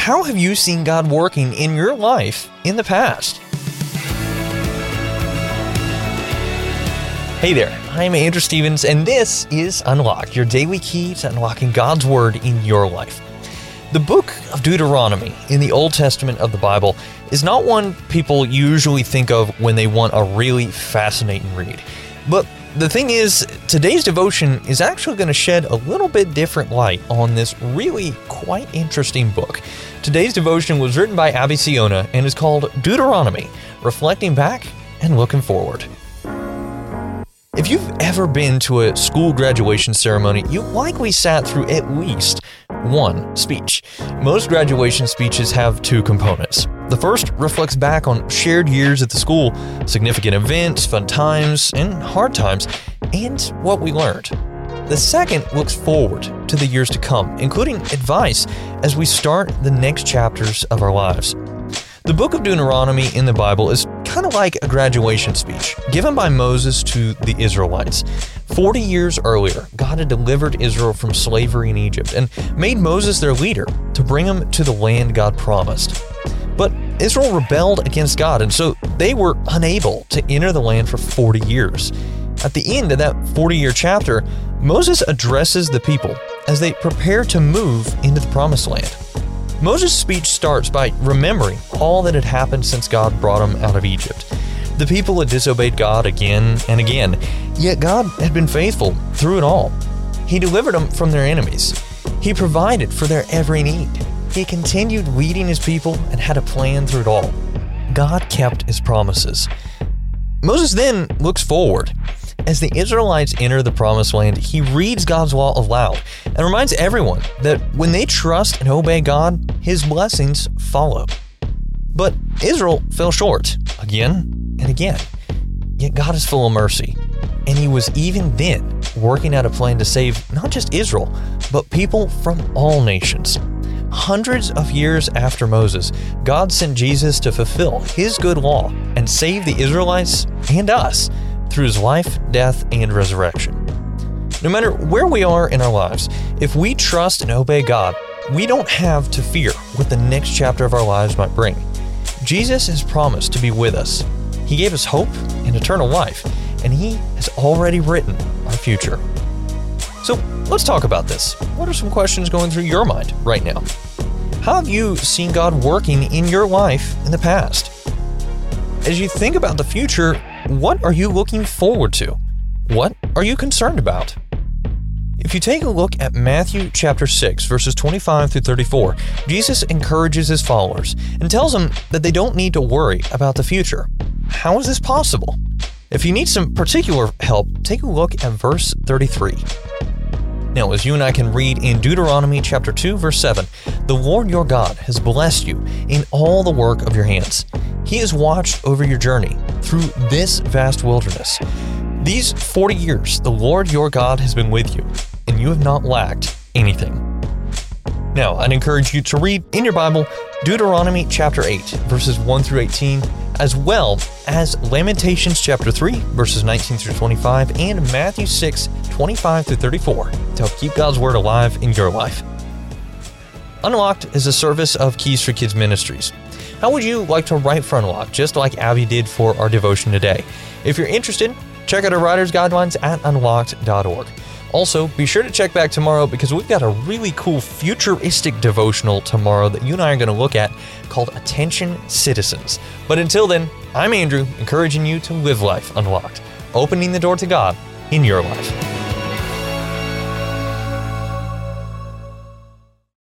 how have you seen God working in your life in the past? Hey there, I'm Andrew Stevens, and this is Unlocked, your daily key to unlocking God's Word in your life. The book of Deuteronomy in the Old Testament of the Bible is not one people usually think of when they want a really fascinating read. But the thing is, today's devotion is actually going to shed a little bit different light on this really quite interesting book. Today's devotion was written by Abby Siona and is called Deuteronomy, reflecting back and looking forward. If you've ever been to a school graduation ceremony, you likely sat through at least one speech. Most graduation speeches have two components. The first reflects back on shared years at the school, significant events, fun times, and hard times, and what we learned. The second looks forward to the years to come, including advice as we start the next chapters of our lives. The book of Deuteronomy in the Bible is kind of like a graduation speech given by Moses to the Israelites. 40 years earlier, God had delivered Israel from slavery in Egypt and made Moses their leader to bring them to the land God promised. Israel rebelled against God, and so they were unable to enter the land for 40 years. At the end of that 40 year chapter, Moses addresses the people as they prepare to move into the promised land. Moses' speech starts by remembering all that had happened since God brought them out of Egypt. The people had disobeyed God again and again, yet God had been faithful through it all. He delivered them from their enemies. He provided for their every need. He continued leading his people and had a plan through it all. God kept his promises. Moses then looks forward. As the Israelites enter the promised land, he reads God's law aloud and reminds everyone that when they trust and obey God, his blessings follow. But Israel fell short again and again. Yet God is full of mercy, and he was even then working out a plan to save not just Israel, but people from all nations. Hundreds of years after Moses, God sent Jesus to fulfill his good law and save the Israelites and us through his life, death, and resurrection. No matter where we are in our lives, if we trust and obey God, we don't have to fear what the next chapter of our lives might bring. Jesus has promised to be with us. He gave us hope and eternal life, and He has already written our future. So let's talk about this. What are some questions going through your mind right now? How have you seen God working in your life in the past? As you think about the future, what are you looking forward to? What are you concerned about? If you take a look at Matthew chapter 6, verses 25 through 34, Jesus encourages his followers and tells them that they don't need to worry about the future. How is this possible? If you need some particular help, take a look at verse 33. Now, as you and I can read in Deuteronomy chapter 2, verse 7, the Lord your God has blessed you in all the work of your hands. He has watched over your journey through this vast wilderness. These 40 years, the Lord your God has been with you, and you have not lacked anything. Now, I'd encourage you to read in your Bible Deuteronomy chapter 8, verses 1 through 18, as well as Lamentations chapter 3, verses 19 through 25, and Matthew 6, 25 through 34 to help keep God's Word alive in your life. Unlocked is a service of Keys for Kids Ministries. How would you like to write for Unlocked, just like Abby did for our devotion today? If you're interested, check out our writer's guidelines at unlocked.org. Also, be sure to check back tomorrow because we've got a really cool futuristic devotional tomorrow that you and I are going to look at called Attention Citizens. But until then, I'm Andrew, encouraging you to live life unlocked, opening the door to God in your life.